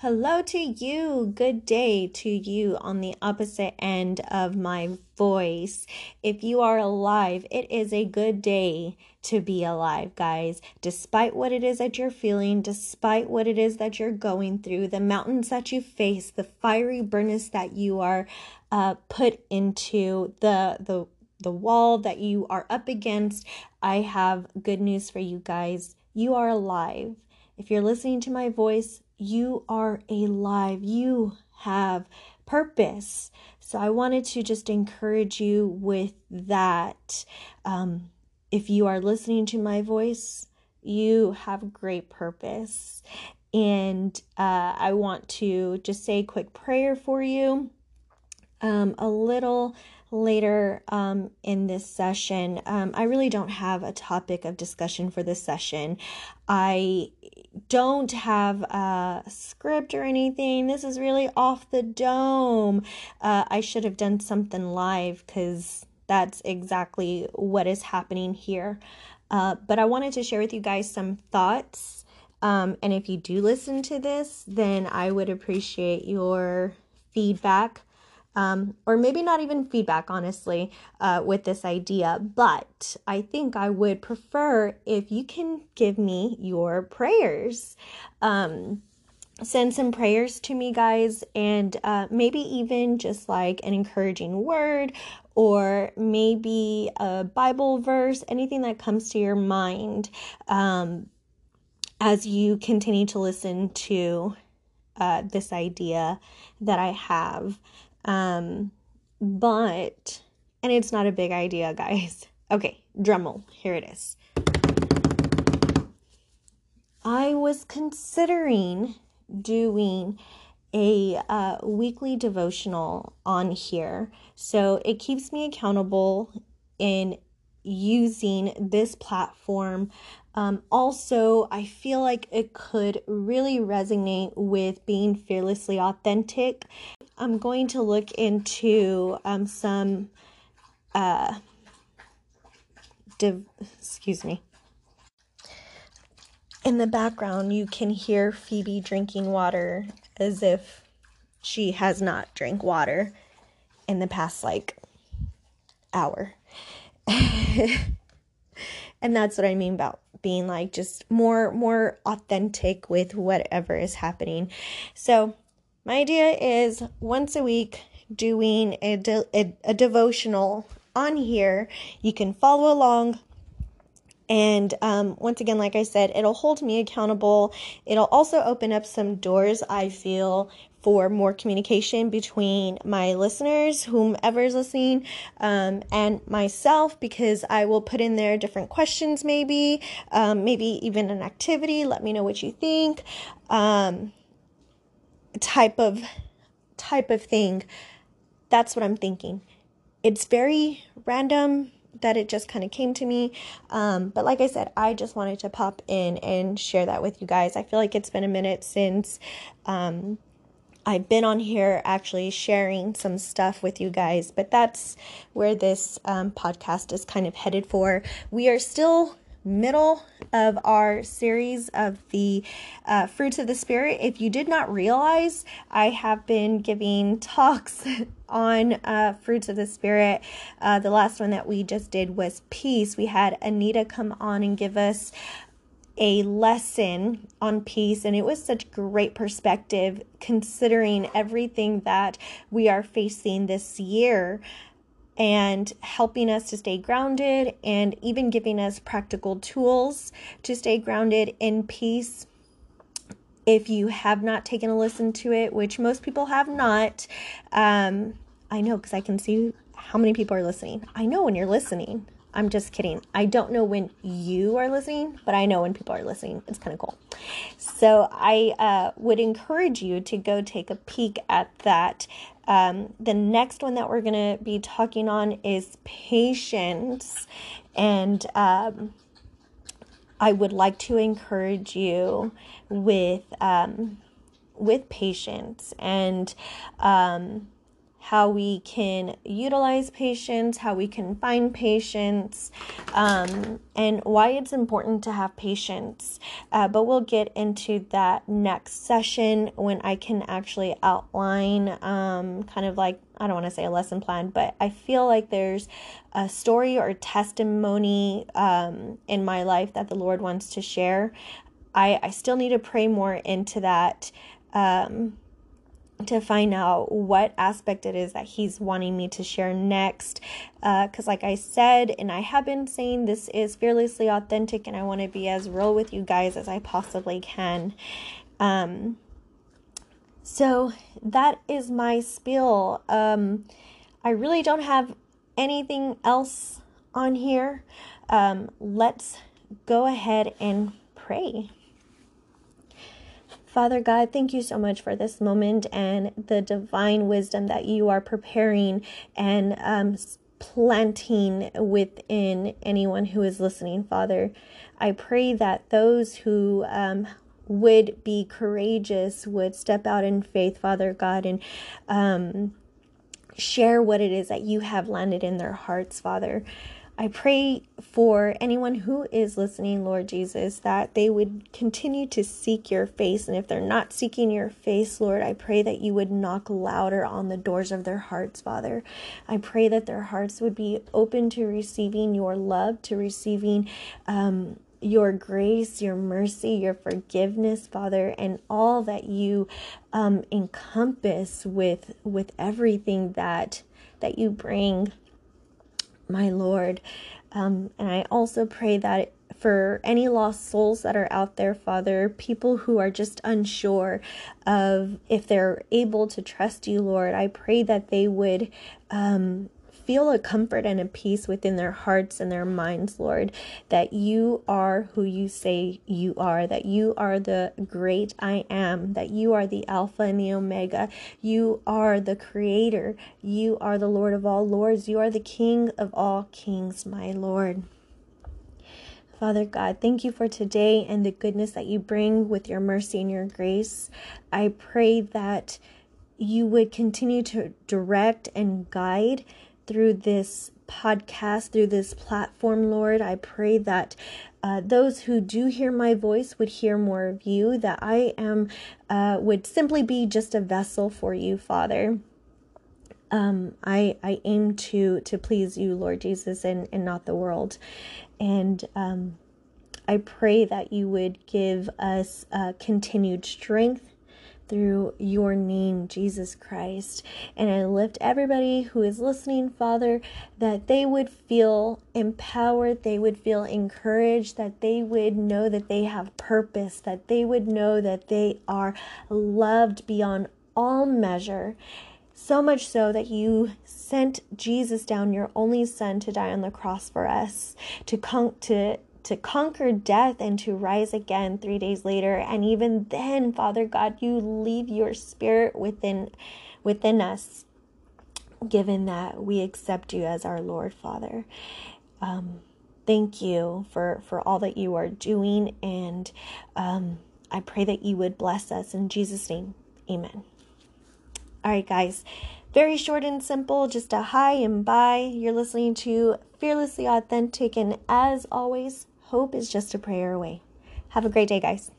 Hello to you. Good day to you on the opposite end of my voice. If you are alive, it is a good day to be alive, guys. Despite what it is that you're feeling, despite what it is that you're going through, the mountains that you face, the fiery burners that you are uh, put into, the the the wall that you are up against, I have good news for you guys. You are alive. If you're listening to my voice, you are alive. You have purpose. So I wanted to just encourage you with that. Um, if you are listening to my voice, you have great purpose. And uh, I want to just say a quick prayer for you. Um, a little later um, in this session. Um, I really don't have a topic of discussion for this session. I don't have a script or anything. This is really off the dome. Uh, I should have done something live because that's exactly what is happening here. Uh, but I wanted to share with you guys some thoughts. Um, and if you do listen to this, then I would appreciate your feedback um, or maybe not even feedback, honestly, uh, with this idea. But I think I would prefer if you can give me your prayers. Um, send some prayers to me, guys, and uh, maybe even just like an encouraging word or maybe a Bible verse, anything that comes to your mind um, as you continue to listen to uh, this idea that I have. Um, but, and it's not a big idea, guys. Okay, drumroll, here it is. I was considering doing a uh, weekly devotional on here. So it keeps me accountable in using this platform. Um, also, I feel like it could really resonate with being fearlessly authentic I'm going to look into um, some, uh, div- excuse me. In the background, you can hear Phoebe drinking water as if she has not drank water in the past like hour. and that's what I mean about being like just more more authentic with whatever is happening. So, my idea is once a week doing a, de- a, a devotional on here. You can follow along. And um, once again, like I said, it'll hold me accountable. It'll also open up some doors, I feel, for more communication between my listeners, whomever is listening, um, and myself, because I will put in there different questions, maybe, um, maybe even an activity. Let me know what you think. Um, type of type of thing. That's what I'm thinking. It's very random that it just kind of came to me. Um, but like I said, I just wanted to pop in and share that with you guys. I feel like it's been a minute since um, I've been on here actually sharing some stuff with you guys, but that's where this um, podcast is kind of headed for. We are still middle of our series of the uh, fruits of the spirit. If you did not realize i have been giving talks on uh, fruits of the spirit. Uh, the last one that we just did was peace. We had anita come on and give us a lesson on peace, and it was such great perspective considering everything that we are facing this year and helping us to stay grounded and even giving us practical tools to stay grounded in peace. If you have not taken a listen to it, which most people have not, um, I know because I can see how many people are listening. I know when you're listening. I'm just kidding. I don't know when you are listening, but I know when people are listening. It's kind of cool. So I uh, would encourage you to go take a peek at that. Um, the next one that we're going to be talking on is patience. And um, I would like to encourage you with um, with patience and um, how we can utilize patience, how we can find patience, um, and why it's important to have patience. Uh, but we'll get into that next session when I can actually outline um, kind of like I don't want to say a lesson plan, but I feel like there's a story or testimony um, in my life that the Lord wants to share. I, I still need to pray more into that um, to find out what aspect it is that He's wanting me to share next. Because, uh, like I said, and I have been saying, this is fearlessly authentic, and I want to be as real with you guys as I possibly can. Um, so that is my spiel. Um, I really don't have anything else on here. Um, let's go ahead and pray. Father God, thank you so much for this moment and the divine wisdom that you are preparing and um, planting within anyone who is listening, Father. I pray that those who um, would be courageous, would step out in faith, Father God, and um, share what it is that you have landed in their hearts, Father. I pray for anyone who is listening, Lord Jesus, that they would continue to seek your face. And if they're not seeking your face, Lord, I pray that you would knock louder on the doors of their hearts, Father. I pray that their hearts would be open to receiving your love, to receiving um, your grace, your mercy, your forgiveness, Father, and all that you um, encompass with with everything that that you bring, my Lord. Um, and I also pray that for any lost souls that are out there, Father, people who are just unsure of if they're able to trust you, Lord, I pray that they would um, feel a comfort and a peace within their hearts and their minds, Lord, that you are who you say you are, that you are the great I am, that you are the Alpha and the Omega. You are the Creator. You are the Lord of all lords. You are the King of all kings, my Lord. Father God, thank you for today and the goodness that you bring with your mercy and your grace. I pray that you would continue to direct and guide through this podcast, through this platform, Lord. I pray that uh, those who do hear my voice would hear more of you, that I am, uh, would simply be just a vessel for you, Father. Um, I, I aim to, to please you, Lord Jesus, and, and not the world. And, um, I pray that you would give us uh, continued strength through your name, Jesus Christ. And I lift everybody who is listening, Father, that they would feel empowered, they would feel encouraged, that they would know that they have purpose, that they would know that they are loved beyond all measure. So much so that you sent Jesus down, your only son, to die on the cross for us, to con- to to conquer death and to rise again three days later. And even then, Father God, you leave your spirit within within us, given that we accept you as our Lord, Father. Um, thank you for for all that you are doing, and um, I pray that you would bless us in Jesus' name. Amen. All right, guys. Very short and simple, just a hi and bye. You're listening to Fearlessly Authentic, and as always, Hope is just a prayer away. Have a great day, guys.